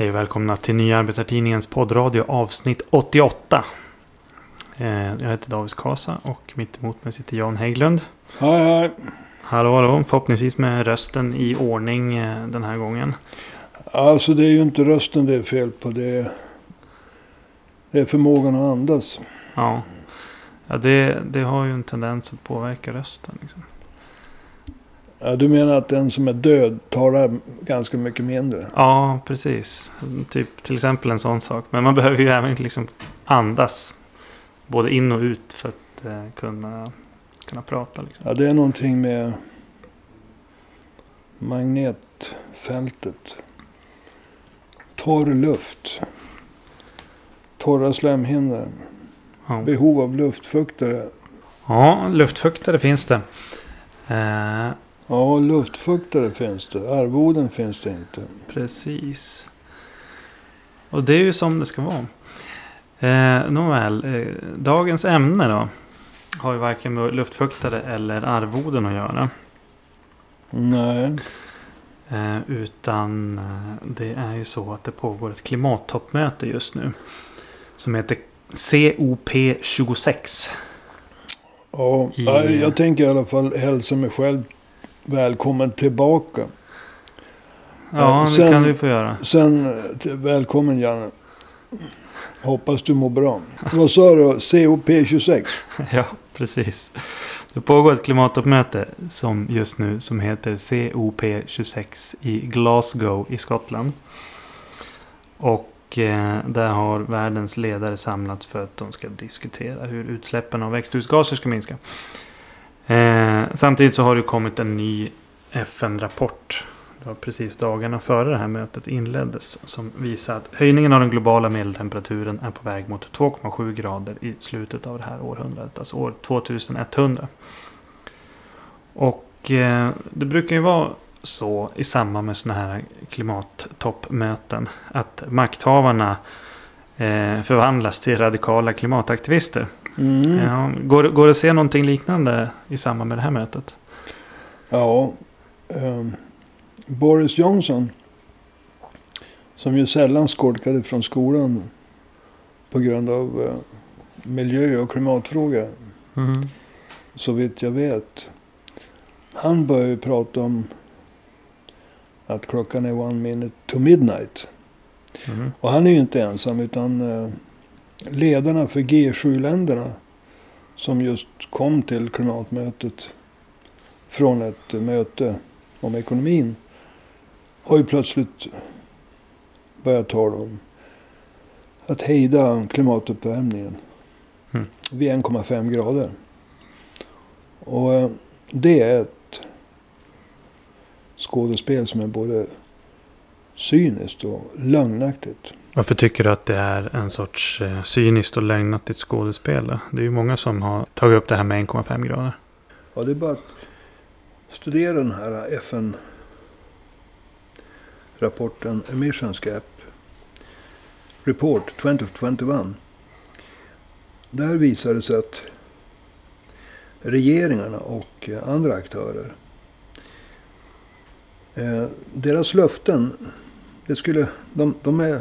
Hej och välkomna till Nya Arbetartidningens poddradio avsnitt 88. Eh, jag heter David Kasa och mitt emot mig sitter Jan Hägglund. Hej hej. Hallå hallå, förhoppningsvis med rösten i ordning eh, den här gången. Alltså det är ju inte rösten det är fel på. Det är, det är förmågan att andas. Ja, ja det, det har ju en tendens att påverka rösten. Liksom. Ja, du menar att den som är död talar ganska mycket mindre? Ja, precis. Typ till exempel en sån sak. Men man behöver ju även liksom andas. Både in och ut för att eh, kunna, kunna prata. Liksom. Ja, det är någonting med magnetfältet. Torr luft. Torra slemhinnor. Ja. Behov av luftfuktare. ja, luftfuktare finns det. Eh, Ja, luftfuktare finns det. Arvoden finns det inte. Precis. Och det är ju som det ska vara. Eh, Nåväl, eh, dagens ämne då. Har ju varken med luftfuktare eller arvoden att göra. Nej. Eh, utan eh, det är ju så att det pågår ett klimattoppmöte just nu. Som heter COP26. Ja, I- ja, jag tänker i alla fall hälsa mig själv välkommen tillbaka. Ja, det sen- kan du få göra. Sen, eh, välkommen Janne. Hoppas du mår bra. Vad sa du? COP26? ja, precis. Det pågår ett klimattoppmöte som just nu som heter COP26 i Glasgow i Skottland. Och eh, där har världens ledare samlats för att de ska diskutera hur utsläppen av växthusgaser ska minska. Eh, samtidigt så har det kommit en ny FN-rapport. Det var precis dagarna före det här mötet inleddes. Som visar att höjningen av den globala medeltemperaturen är på väg mot 2,7 grader i slutet av det här århundradet. Alltså år 2100. Och eh, det brukar ju vara så i samband med sådana här klimattoppmöten. Att makthavarna eh, förvandlas till radikala klimataktivister. Mm. Ja, går, går det att se någonting liknande i samband med det här mötet? Ja. ehm, Boris Johnson. Som ju sällan skolkade från skolan. På grund av eh, miljö och klimatfrågor. Mm. Så vitt jag vet. Han börjar ju prata om att klockan är one minute to midnight. Mm. Och han är ju inte ensam utan eh, ledarna för G7-länderna som just kom till klimatmötet från ett möte om ekonomin har ju plötsligt börjat tala om att hejda klimatuppvärmningen Mm. vid 1,5 grader. Och eh, det är ett skådespel som är både cyniskt och lögnaktigt. Varför tycker du att det är en sorts eh, cyniskt och lögnaktigt skådespel? då? Det är ju många som har tagit upp det här med 1,5 grader. Ja, det är bara att studera den här FN-rapporten Emissions Gap Report 2021. Där visar det sig att regeringarna och eh, andra aktörer eh, deras löften, det skulle, de, de, är,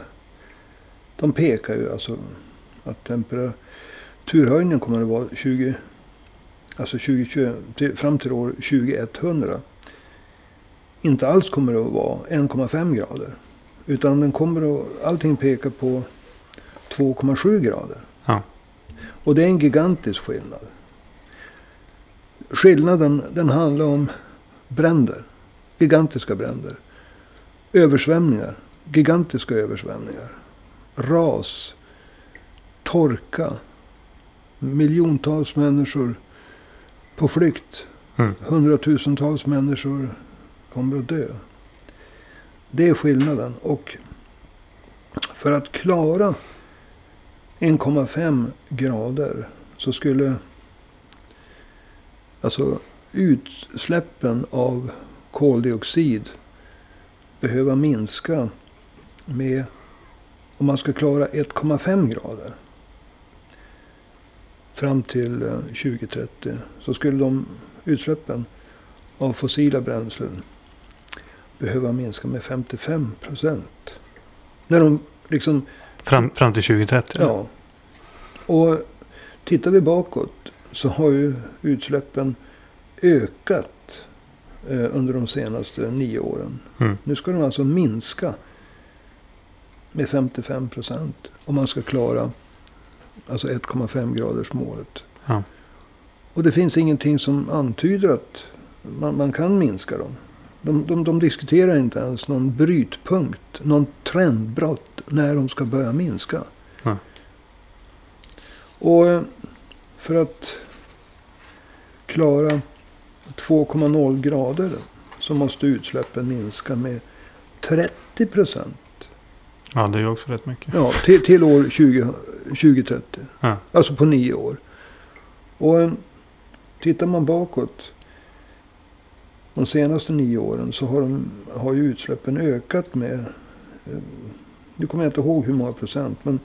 de pekar ju alltså att temperaturhöjningen kommer att vara 20 alltså 2020, till, fram till år 2100 inte alls kommer att vara 1,5 grader. Utan den kommer att, allting pekar på 2,7 grader. Ja. Och det är en gigantisk skillnad. Skillnaden den handlar om bränder. Gigantiska bränder. Översvämningar. Gigantiska översvämningar. Ras. Torka. Miljontals människor på flykt. Mm. Hundratusentals människor kommer att dö. Det är skillnaden. Och för att klara 1,5 grader så skulle alltså utsläppen av koldioxid behöva minska med om man ska klara 1,5 grader fram till eh, 2030 så skulle de utsläppen av fossila bränslen behöva minska med 55 procent. När de liksom... Fram, fram till 2030? Ja. Och tittar vi bakåt så har ju utsläppen ökat eh, under de senaste nio åren. Mm. Nu ska de alltså minska med 55 procent. Om man ska klara alltså 1,5 graders målet. Ja. Och det finns ingenting som antyder att man, man kan minska dem. De, de, de diskuterar inte ens någon brytpunkt, någon trendbrott när de ska börja minska. Ja. Och eh, för att klara 2,0 grader så måste utsläppen minska med 30 procent. Ja, det är ju också rätt mycket. Ja, till, till år 20, 2030. Ja. Alltså på nio år. Och eh, tittar man bakåt. De senaste nio åren så har, de, har ju utsläppen ökat med. eh, Nu kommer jag inte ihåg hur många procent. Men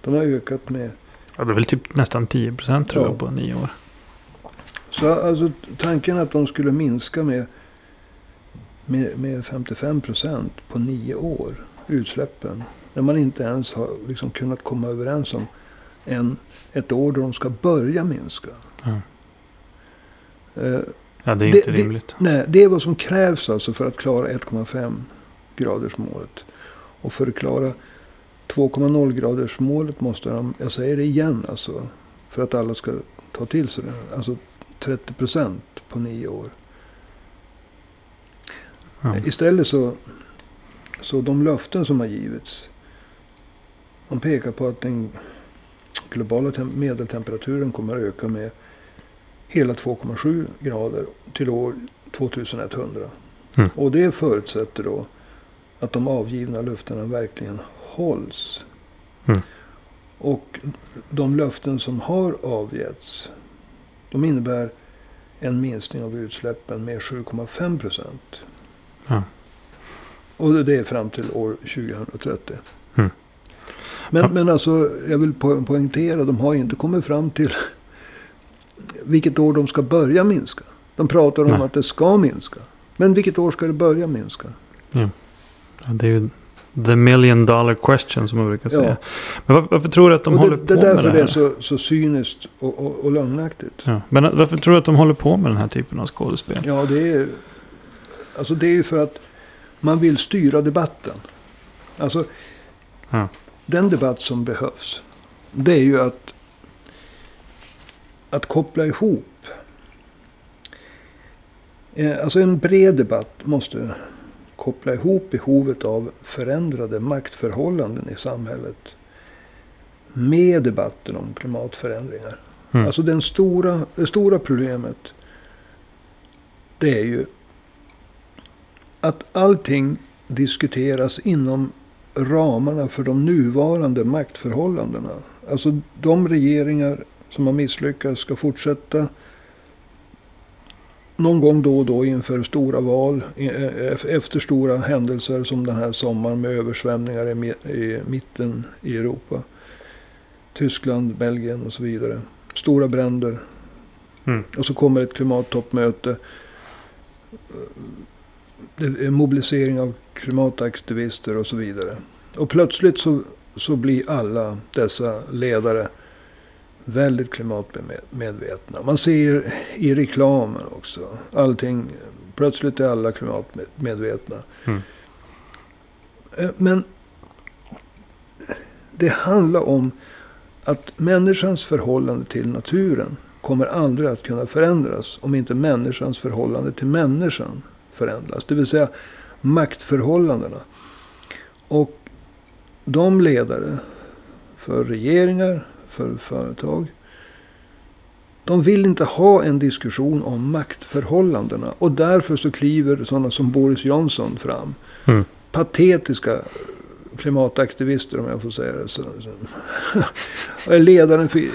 de har ökat med. Ja, det är väl typ nästan 10 procent tror Ja. jag på nio år. Så alltså tanken att de skulle minska med. Med, med 55 procent på nio år. Utsläppen. När man inte ens har liksom kunnat komma överens om en, ett år då de ska börja minska. Eh, Ja, det är Det- inte det- rimligt. Nej, det är vad som krävs alltså för att klara 1,5 graders målet. Och för att klara 2,0 graders målet måste de, jag säger det igen alltså, för att alla ska ta till sig det. Alltså 30 procent på nio år. Ja. Istället så, så de löften som har givits. Man pekar på att den globala tem- medeltemperaturen kommer att öka med hela 2,7 grader till år 2100. Mm. Och det förutsätter då att de avgivna löftena verkligen hålls. Mm. Och de löften som har avgetts. De innebär en minskning av utsläppen med 7,5 procent. Ja. Och det är fram till år 2030. Mm. Men, Ja. men alltså, jag vill po- poängtera, de har inte kommit fram till vilket år de ska börja minska. De pratar om Nej. att det ska minska. Men vilket år ska det börja minska? Ja, det är ju the million dollar question som man brukar Ja. säga. Men var, varför tror du att de och håller det, på det är med därför det det här? är så, så cyniskt och, och, och lögnaktigt. Ja. Men varför tror du att de håller på med den här typen av skådespel? Ja, det är, alltså det är ju för att man vill styra debatten. Alltså, Ja. den debatt som behövs. Det är ju att, att koppla ihop. Eh, Alltså en bred debatt måste koppla ihop behovet av förändrade maktförhållanden i samhället. Med debatten om klimatförändringar. Mm. Alltså den stora, det stora problemet. Det är ju att allting diskuteras inom ramarna för de nuvarande maktförhållandena. Alltså de regeringar som har misslyckats ska fortsätta någon gång då och då inför stora val. eh, Efter stora händelser som den här sommaren med översvämningar i mitten i Europa. Tyskland, Belgien och så vidare. Stora bränder. Mm. Och så kommer ett klimattoppmöte. Mobilisering av klimataktivister och så vidare. Och plötsligt så, så blir alla dessa ledare väldigt klimatmedvetna. Man ser i reklamen också. Allting, plötsligt är alla klimatmedvetna. Mm. Eh, Men det handlar om att människans förhållande till naturen kommer aldrig att kunna förändras om inte människans förhållande till människan förändras. Det vill säga maktförhållandena. Och de ledare för regeringar, för företag. De vill inte ha en diskussion om maktförhållandena. Och därför så kliver sådana som Boris Johnson fram. Mm. Patetiska klimataktivister om jag får säga det. Så, så. Och är ledaren för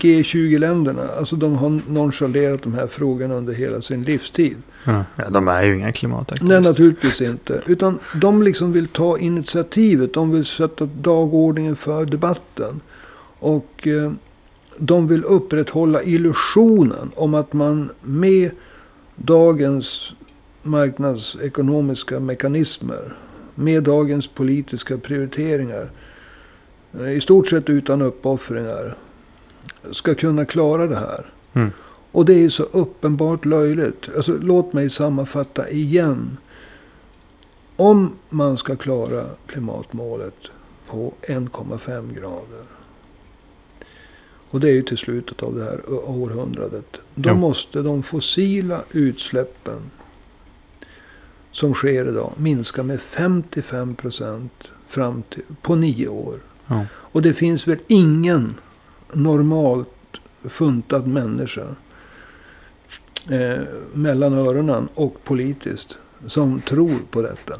G20-länderna. Alltså de har nonchalerat de här frågorna under hela sin livstid. Ja. ja, de är ju inga Nej, klimataktivister. naturligtvis inte. Utan de liksom vill ta initiativet. De vill sätta dagordningen för debatten. Och eh, de vill upprätthålla illusionen om att man med dagens marknadsekonomiska mekanismer. Med dagens politiska prioriteringar, eh, i stort sett utan uppoffringar, ska kunna klara det här. Mm. Och det är så uppenbart löjligt. Alltså, låt mig sammanfatta igen. Om man ska klara klimatmålet på 1,5 grader. Och det är ju till slutet av det här århundradet. Då Ja. måste de fossila utsläppen som sker idag minska med 55 procent fram till, på nio år. Ja. Och det finns väl ingen normalt funtad människa eh, mellan öronen och politiskt som tror på detta.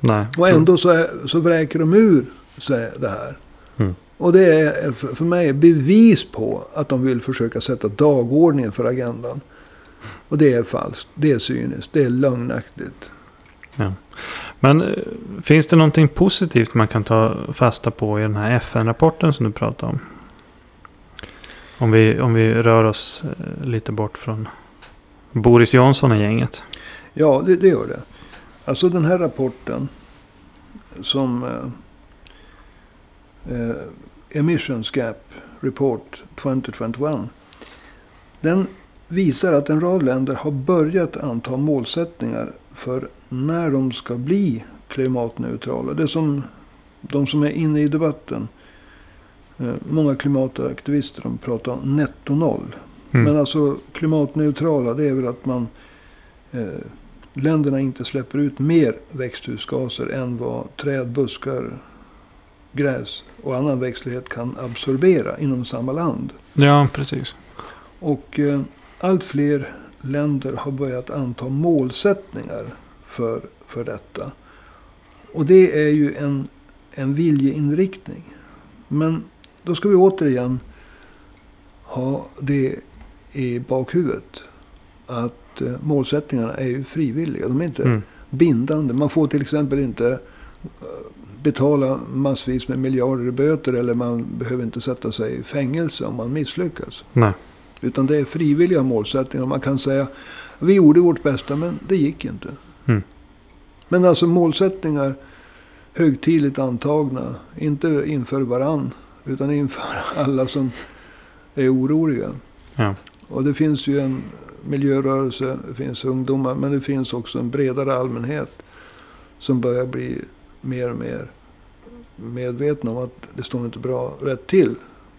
Nej. Och ändå så, är, så vräker de ur sig det här. Mm. Och det är för mig bevis på att de vill försöka sätta dagordningen för agendan. Och det är falskt, det är cyniskt, det är lögnaktigt. Men eh, finns det någonting positivt man kan ta fasta på i den här FN-rapporten som du pratade om? Om vi, om vi rör oss eh, lite bort från Boris Johnson och gänget. Ja, det, det gör det. Alltså den här rapporten som eh, eh, Emissions Gap Report 2021. Den visar att en rad länder har börjat anta målsättningar för när de ska bli klimatneutrala. Det som de som är inne i debatten, eh, många klimataktivister, de pratar om netto noll. Mm. Men alltså klimatneutrala, det är väl att man eh, länderna inte släpper ut mer växthusgaser än vad träd, buskar, gräs och annan växtlighet kan absorbera inom samma land. Ja, precis. Och eh, allt fler länder har börjat anta målsättningar för, för detta. Och det är ju en, en viljeinriktning. Men då ska vi återigen ha det i bakhuvudet. Att eh, målsättningarna är ju frivilliga. De är inte Mm. bindande. Man får till exempel inte eh, betala massvis med miljarder i böter. Eller man behöver inte sätta sig i fängelse om man misslyckas. Nej. Utan det är frivilliga målsättningar. Man kan säga vi gjorde vårt bästa men det gick inte. Mm. Men alltså målsättningar högtidligt antagna. Inte inför varann. Utan inför alla som är oroliga. Ja. Och det finns ju en miljörörelse, det finns ungdomar, men det finns också en bredare allmänhet som börjar bli mer och mer medvetna om att det står inte bra rätt till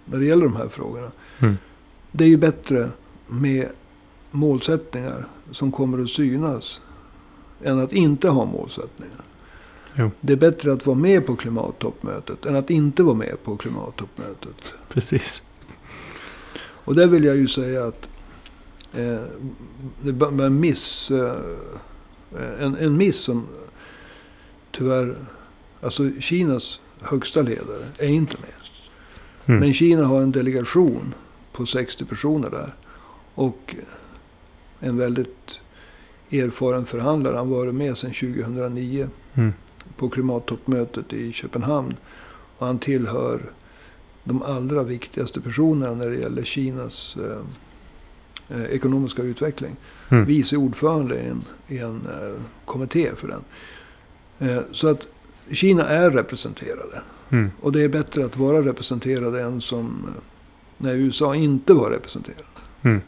när det gäller de här frågorna. Mm. Det är ju bättre med målsättningar som kommer att synas än att inte ha målsättningar. Jo. Det är bättre att vara med på klimattoppmötet än att inte vara med på klimattoppmötet. Precis. Och där vill jag ju säga att eh, det var en miss. Eh, en, en miss som tyvärr, alltså Kinas högsta ledare är inte med. Mm. Men Kina har en delegation på 60 personer där. Och en väldigt erfaren förhandlare. Han var med sedan 2009 Mm. på klimattoppmötet i Köpenhamn. Och han tillhör de allra viktigaste personerna när det gäller Kinas eh, eh, ekonomiska utveckling. Mm. Vice ordförande i en, i en eh, kommitté för den. Eh, så att Kina är representerade. Mm. Och det är bättre att vara representerade än som eh, när USA inte var representerade. Mm.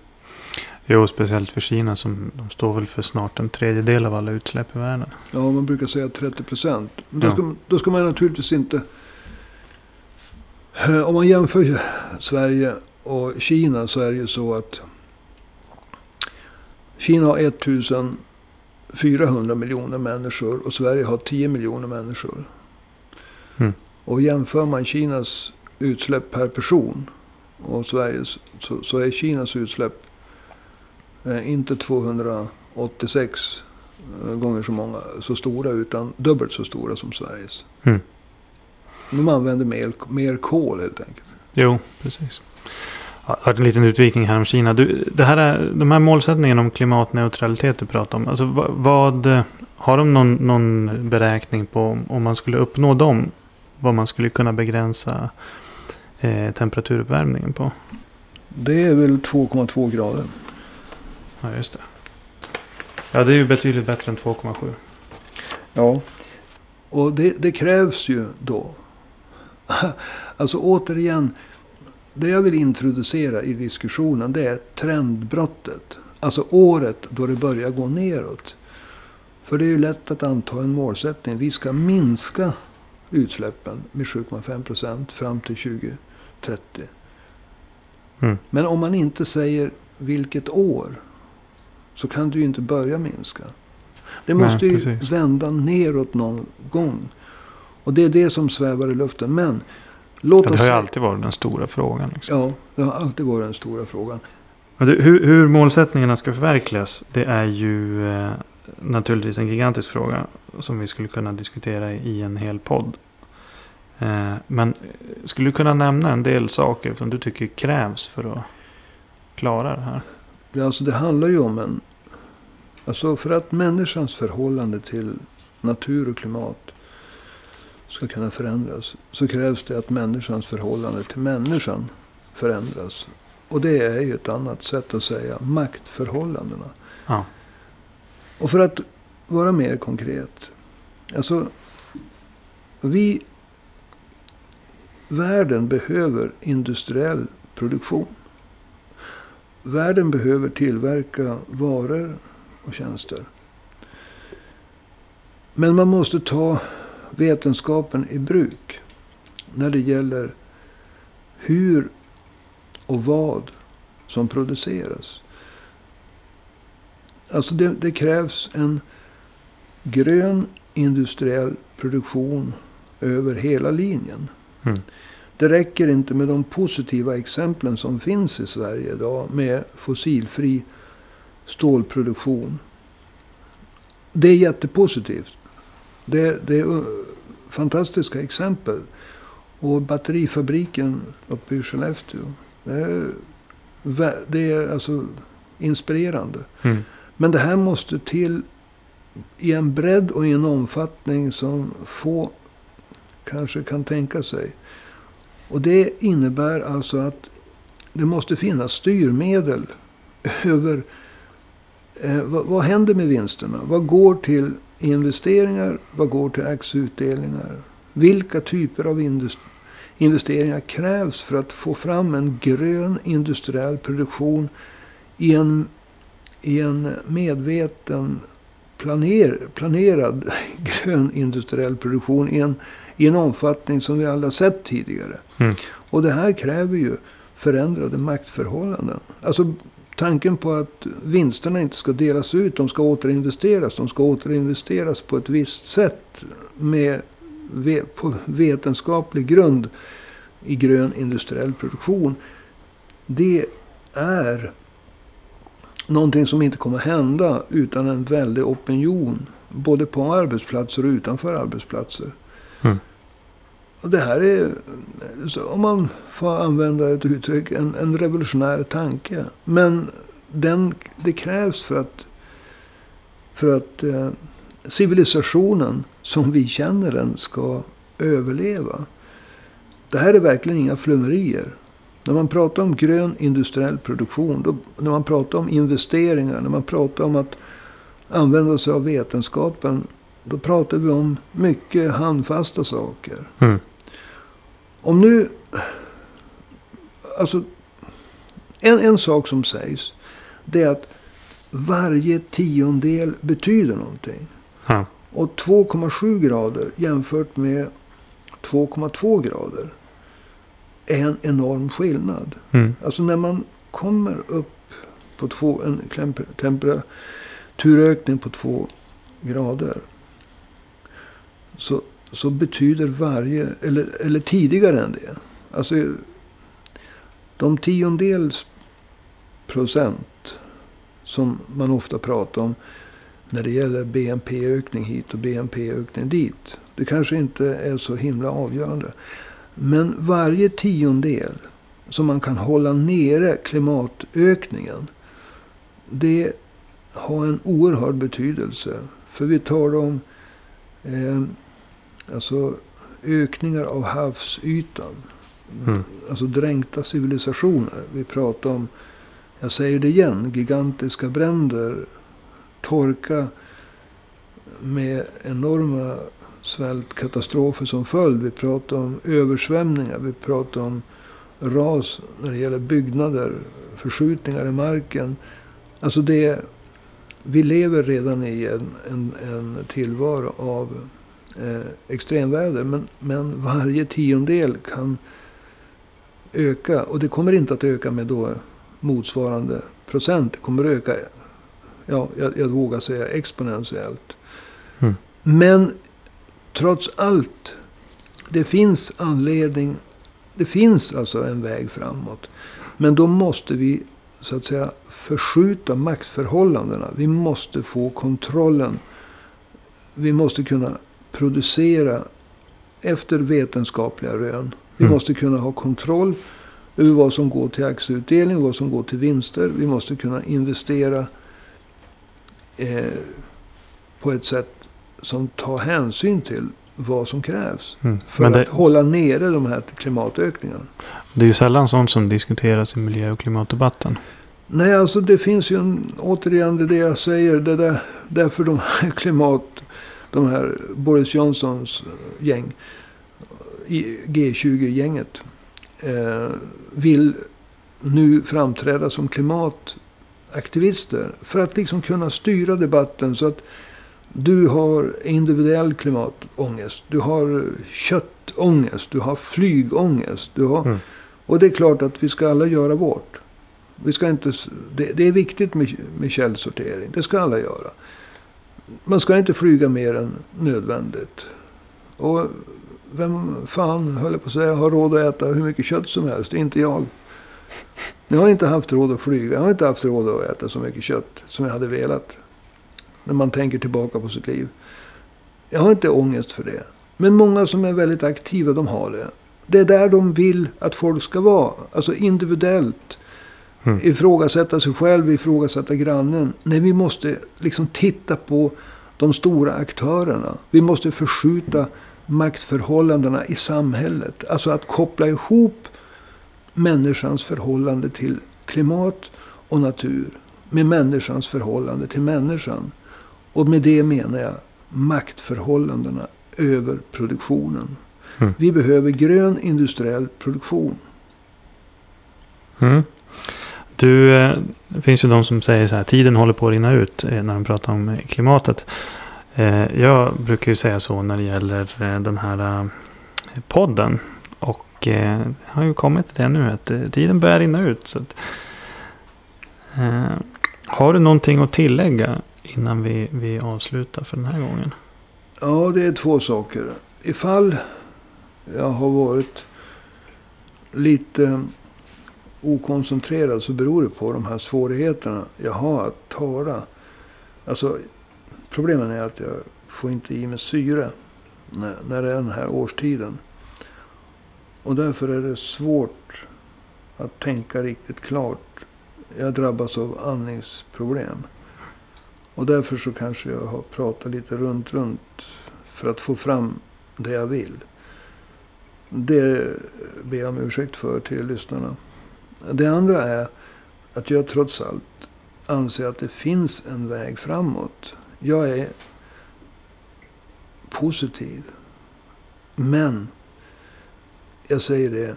Jo, speciellt för Kina som de står väl för snart en tredjedel av alla utsläpp i världen. Ja, man brukar säga 30 procent. Då, Ja. ska, då ska man naturligtvis inte... Eh, Om man jämför Sverige och Kina så är det ju så att Kina har 1400 miljoner människor och Sverige har 10 miljoner människor. Mm. Och jämför man Kinas utsläpp per person och Sveriges så, så är Kinas utsläpp eh, inte 286 eh, gånger så många så stora utan dubbelt så stora som Sveriges. Mm. De använder mer, mer kol helt enkelt. Jo, precis. Ja, det var en liten utvikning här om Kina. Du, det här är, de här målsättningarna om klimatneutralitet du pratar om. Alltså vad, vad har de någon, någon beräkning på om- om man skulle uppnå dem? Vad man skulle kunna begränsa eh, temperaturuppvärmningen på? Det är väl 2,2 grader. Ja, just det. Ja, det är ju betydligt bättre än 2,7. Ja. Och det, det krävs ju då. alltså återigen. Det jag vill introducera i diskussionen det är trendbrottet. Alltså året då det börjar gå neråt. För det är ju lätt att anta en målsättning. Vi ska minska utsläppen med 7,5 procent fram till 2030. Mm. Men om man inte säger vilket år. Så kan du ju inte börja minska. Det Nej, måste ju precis. vända neråt någon gång. Och det är det som svävar i luften. Men låt Ja, det oss... har ju alltid varit den stora frågan. Liksom. Ja, det har alltid varit den stora frågan. Hur, hur målsättningarna ska förverkligas. Det är ju eh, naturligtvis en gigantisk fråga. Som vi skulle kunna diskutera i en hel podd. Eh, men skulle du kunna nämna en del saker som du tycker krävs för att klara det här? Ja, alltså det handlar ju om en... Alltså för att människans förhållande till natur och klimat ska kunna förändras. Så krävs det att människans förhållande till människan förändras. Och det är ju ett annat sätt att säga maktförhållandena. Ja. Och för att vara mer konkret. Alltså, vi... Världen behöver industriell produktion. Världen behöver tillverka varor och tjänster. Men man måste ta vetenskapen i bruk. När det gäller hur och vad som produceras. Alltså det, det krävs en grön industriell produktion över hela linjen. Mm. Det räcker inte med de positiva exemplen som finns i Sverige idag med fossilfri stålproduktion. Det är jättepositivt. Det, det är fantastiska exempel. Och batterifabriken uppe i Skellefteå. Det är, det är alltså inspirerande. Mm. Men det här måste till i en bredd och i en omfattning som få kanske kan tänka sig. Och det innebär alltså att det måste finnas styrmedel över eh, vad, vad händer med vinsterna? Vad går till investeringar? Vad går till aktieutdelningar? Vilka typer av investeringar krävs för att få fram en grön industriell produktion i en, i en medveten planer, planerad grön industriell produktion i en, i en omfattning som vi har sett tidigare. Mm. Och det här kräver ju förändrade maktförhållanden. Alltså tanken på att vinsterna inte ska delas ut, de ska återinvesteras. De ska återinvesteras på ett visst sätt med, på vetenskaplig grund i grön industriell produktion. Det är någonting som inte kommer hända utan en väldig opinion. Både på arbetsplatser och utanför arbetsplatser. Mm. Och det här är, så om man får använda ett uttryck, en, en revolutionär tanke. Men den, det krävs för att, för att eh, civilisationen som vi känner den ska överleva. Det här är verkligen inga flummerier. När man pratar om grön industriell produktion, då, när man pratar om investeringar, när man pratar om att använda sig av vetenskapen. Då pratar vi om mycket handfasta saker. Mm. Om nu... Alltså, en, en sak som sägs. Det är att varje tiondel betyder någonting. Ja. Och 2,7 grader jämfört med 2,2 grader. Är en enorm skillnad. Mm. Alltså när man kommer upp på två, en temper- temperaturökning på två grader. Så, så betyder varje, eller, eller tidigare än det. Alltså de tiondels procent som man ofta pratar om när det gäller BNP-ökning hit och BNP-ökning dit. Det kanske inte är så himla avgörande. Men varje tiondel som man kan hålla nere klimatökningen. Det har en oerhörd betydelse. För vi talar om eh, alltså ökningar av havsytan. Mm. Alltså dränkta civilisationer. Vi pratar om, jag säger det igen, gigantiska bränder. Torka med enorma svältkatastrofer som följd. Vi pratar om översvämningar. Vi pratar om ras när det gäller byggnader. Förskjutningar i marken. Alltså det... Vi lever redan i en, en, en tillvaro av eh, extremväder. Men, men varje tiondel kan öka. Och det kommer inte att öka med då motsvarande procent. Det kommer att öka, ja, jag, jag vågar säga exponentiellt. Mm. Men trots allt, det finns anledning. Det finns alltså en väg framåt. Men då måste vi så att säga förskjuta maktförhållandena. Vi måste få kontrollen. Vi måste kunna producera efter vetenskapliga rön. Vi Mm. måste kunna ha kontroll över vad som går till aktieutdelning, vad som går till vinster. Vi måste kunna investera eh, på ett sätt som tar hänsyn till vad som krävs. Mm. För det, att hålla nere de här klimatökningarna. det är ju sällan sånt som diskuteras i miljö och klimatdebatten. Nej, alltså det finns ju en, återigen det jag säger. Det där, därför de här klimat, de här Boris Johnsons gäng, i G20-gänget, eh, vill nu framträda som klimataktivister. För att liksom kunna styra debatten så att du har individuell klimatångest. Du har köttångest. Du har flygångest. Du har, Mm. Och det är klart att vi ska alla göra vårt. Vi ska inte, det, det är viktigt med, med källsortering. Det ska alla göra. Man ska inte flyga mer än nödvändigt. Och vem fan, höll jag på att säga, har råd att äta hur mycket kött som helst? Inte jag. Jag har inte haft råd att flyga. Jag har inte haft råd att äta så mycket kött som jag hade velat. När man tänker tillbaka på sitt liv. Jag har inte ångest för det. Men många som är väldigt aktiva, de har det. Det är där de vill att folk ska vara. Alltså individuellt. Mm. Ifrågasätta sig själv, ifrågasätta grannen. Nej, vi måste liksom titta på de stora aktörerna. Vi måste förskjuta maktförhållandena i samhället. Alltså att koppla ihop människans förhållande till klimat och natur med människans förhållande till människan. Och med det menar jag maktförhållandena över produktionen. Mm. Vi behöver grön industriell produktion. Mm. Du, eh, det finns ju de som säger så här, tiden håller på att rinna ut eh, när de pratar om eh, klimatet. Jag brukar ju säga så när det gäller den här podden. Och det har ju kommit till det nu att tiden börjar rinna ut. Så att, har du någonting att tillägga innan vi, vi avslutar för den här gången? Ja, det är två saker. Ifall jag har varit lite okoncentrerad så beror det på de här svårigheterna jag har att tala. Alltså, problemet är att jag får inte i mig syre när, när det är den här årstiden. Och därför är det svårt att tänka riktigt klart. Jag drabbas av andningsproblem. Och därför så kanske jag har pratat lite runt, runt för att få fram det jag vill. Det ber jag om ursäkt för till lyssnarna. Det andra är att jag trots allt anser att det finns en väg framåt. Jag är positiv. Men jag säger det.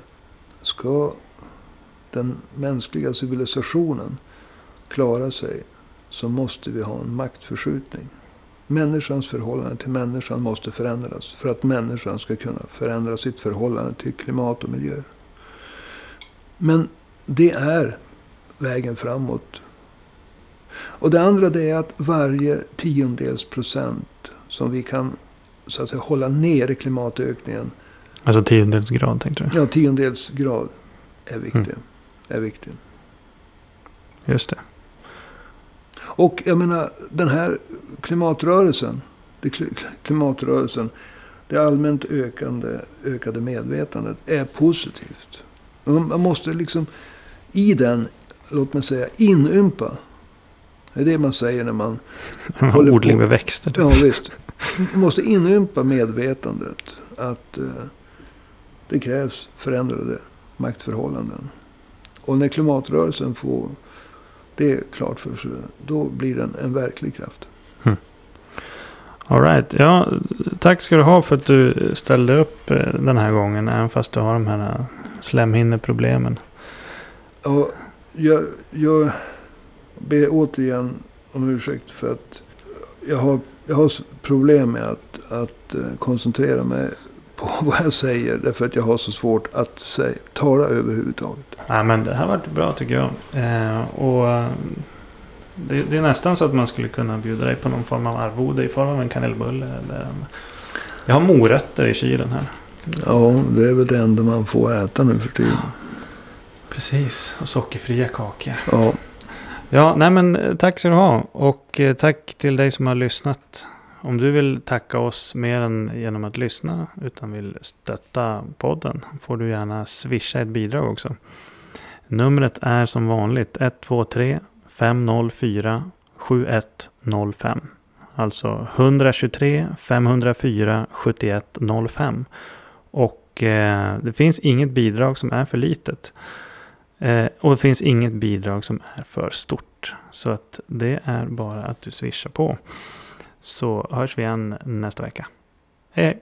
Ska den mänskliga civilisationen klara sig så måste vi ha en maktförskjutning. Människans förhållande till människan måste förändras för att människan ska kunna förändra sitt förhållande till klimat och miljö. Men det är vägen framåt. Och det andra det är att varje tiondels procent som vi kan så att säga, hålla nere klimatökningen. Alltså tiondels grad tänkte du? Ja, tiondels grad är viktig. Mm. Är viktig. Just det. Och jag menar den här klimatrörelsen. Det kli- klimatrörelsen. Det allmänt ökande, ökade medvetandet är positivt. Man måste liksom i den, låt mig säga, inympa. Det är det man säger när man... Odling på. med växter. Ja visst. Man måste inympa medvetandet att eh, det krävs förändrade maktförhållanden. Och när klimatrörelsen får det klart för sig, då blir den en verklig kraft. Alright, ja tack ska du ha för att du ställde upp eh, den här gången. Även fast du har de här eh, slemhinneproblemen. Ja, jag, jag ber återigen om ursäkt för att jag har, jag har problem med att, att eh, koncentrera mig på vad jag säger. Därför att jag har så svårt att säga, tala överhuvudtaget. Nej men det här har varit bra tycker jag. Eh, och eh, det, det är nästan så att man skulle kunna bjuda dig på någon form av arvode i form av en kanelbulle. Eller en... Jag har morötter i kylen här. Ja, det är väl det enda man får äta nu för tiden. Precis, och sockerfria kakor. Ja, Ja, nej men eh, tack ska du ha. Och eh, tack till dig som har lyssnat. Om du vill tacka oss mer än genom att lyssna, utan vill stötta podden, får du gärna swisha ett bidrag också. Numret är som vanligt 123 504 7105. Alltså 123 504 7105. Och eh, det finns inget bidrag som är för litet. Eh, och det finns inget bidrag som är för stort. Så att det är bara att du swishar på. Så hörs vi igen nästa vecka. Hej!